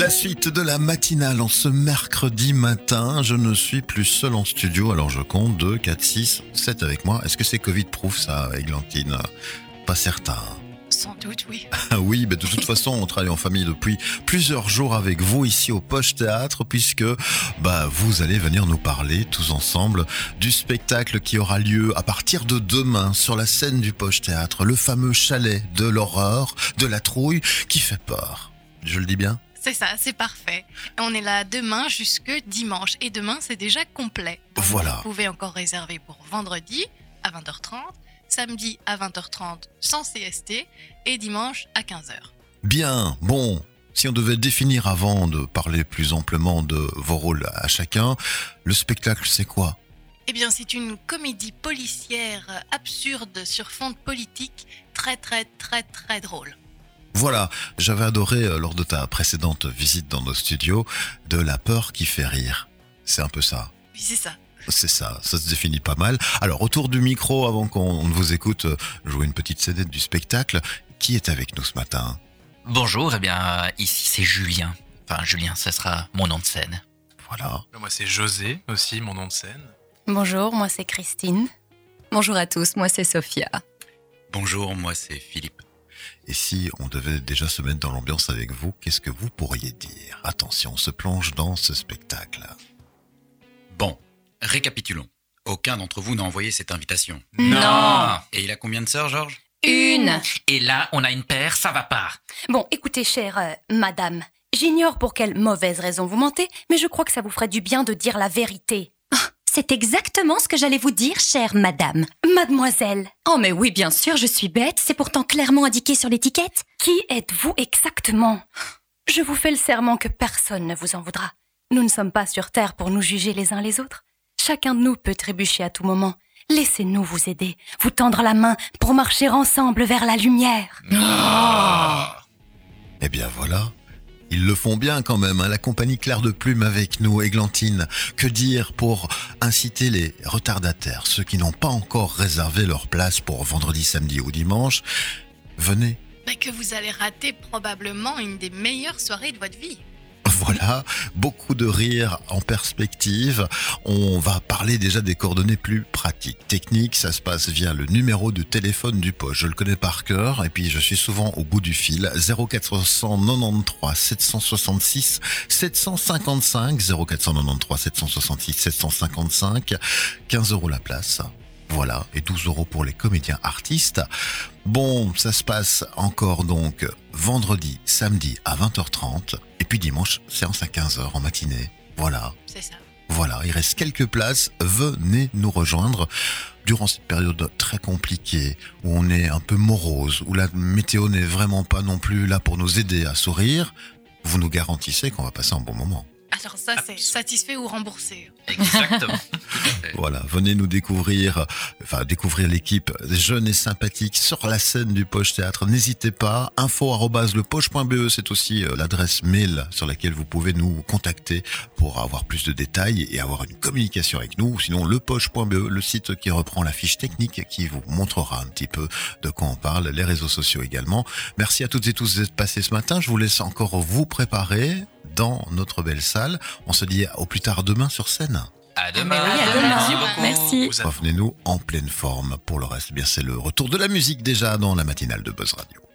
La suite de la matinale en ce mercredi matin. Je ne suis plus seul en studio, alors je compte 2, 4, 6, 7 avec moi. Est-ce que c'est Covid-proof ça, Églantine? Pas certain. Sans doute, oui. Ah oui, mais de toute façon, on travaille en famille depuis plusieurs jours avec vous ici au Poche Théâtre, puisque bah, vous allez venir nous parler tous ensemble du spectacle qui aura lieu à partir de demain sur la scène du Poche Théâtre, le fameux chalet de l'horreur, de la trouille qui fait peur. Je le dis bien? C'est ça, c'est parfait. On est là demain jusque dimanche. Et demain, c'est déjà complet. Voilà. Vous pouvez encore réserver pour vendredi à 20h30, samedi à 20h30 sans CST et dimanche à 15h. Bien, bon, si on devait définir avant de parler plus amplement de vos rôles à chacun, le spectacle c'est quoi? Eh bien, c'est une comédie policière absurde sur fond politique, très très très très drôle. Voilà, j'avais adoré euh, lors de ta précédente visite dans nos studios de la peur qui fait rire. C'est un peu ça. Oui, c'est ça. C'est ça, ça se définit pas mal. Alors autour du micro, avant qu'on ne vous écoute euh, jouer une petite scénette du spectacle, qui est avec nous ce matin? Bonjour, eh bien, euh, ici c'est Julien. Enfin, Julien, ce sera mon nom de scène. Voilà. Moi, c'est José, aussi, mon nom de scène. Bonjour, moi c'est Christine. Bonjour à tous, moi c'est Sophia. Bonjour, moi c'est Philippe. Et si on devait déjà se mettre dans l'ambiance avec vous, qu'est-ce que vous pourriez dire? Attention, on se plonge dans ce spectacle. Bon, récapitulons. Aucun d'entre vous n'a envoyé cette invitation. Non. Et il a combien de sœurs, Georges? Une. Et là, on a une paire, ça va pas. Bon, écoutez, chère euh, madame, j'ignore pour quelle mauvaise raison vous mentez, mais je crois que ça vous ferait du bien de dire la vérité. C'est exactement ce que j'allais vous dire, chère madame. Mademoiselle. Oh, mais oui, bien sûr, je suis bête, c'est pourtant clairement indiqué sur l'étiquette. Qui êtes-vous exactement? Je vous fais le serment que personne ne vous en voudra. Nous ne sommes pas sur Terre pour nous juger les uns les autres. Chacun de nous peut trébucher à tout moment. Laissez-nous vous aider, vous tendre la main pour marcher ensemble vers la lumière. Eh bien voilà. Ils le font bien quand même, hein, la compagnie Claire de Plume avec nous, Églantine. Que dire pour inciter les retardataires, ceux qui n'ont pas encore réservé leur place pour vendredi, samedi ou dimanche? Venez, que vous allez rater probablement une des meilleures soirées de votre vie. Voilà, beaucoup de rire en perspective. On va parler déjà des coordonnées plus pratiques. Techniques, ça se passe via le numéro de téléphone du poste. Je le connais par cœur et puis je suis souvent au bout du fil. 0493 766 755 0493 766 755 15 euros la place. Voilà, et 12 euros pour les comédiens artistes. Bon, ça se passe encore donc vendredi, samedi à 20h30, et puis dimanche, séance à 15h en matinée. Voilà, C'est ça. voilà, il reste quelques places, venez nous rejoindre durant cette période très compliquée, où on est un peu morose, où la météo n'est vraiment pas non plus là pour nous aider à sourire. Vous nous garantissez qu'on va passer un bon moment. Alors ça, c'est satisfait ou remboursé. Exactement. Voilà, venez nous découvrir, enfin découvrir l'équipe jeune et sympathique sur la scène du Poche Théâtre. N'hésitez pas, info@lepoche.be, c'est aussi euh, l'adresse mail sur laquelle vous pouvez nous contacter pour avoir plus de détails et avoir une communication avec nous. Sinon, lepoche.be, le site qui reprend la fiche technique qui vous montrera un petit peu de quoi on parle, les réseaux sociaux également. Merci à toutes et tous d'être passés ce matin. Je vous laisse encore vous préparer dans notre belle salle. On se dit au plus tard demain sur scène. À demain. Mais oui, à demain. Merci beaucoup. Merci. Revenez-nous en pleine forme. Pour le reste, bien c'est le retour de la musique déjà dans la matinale de Buzz Radio.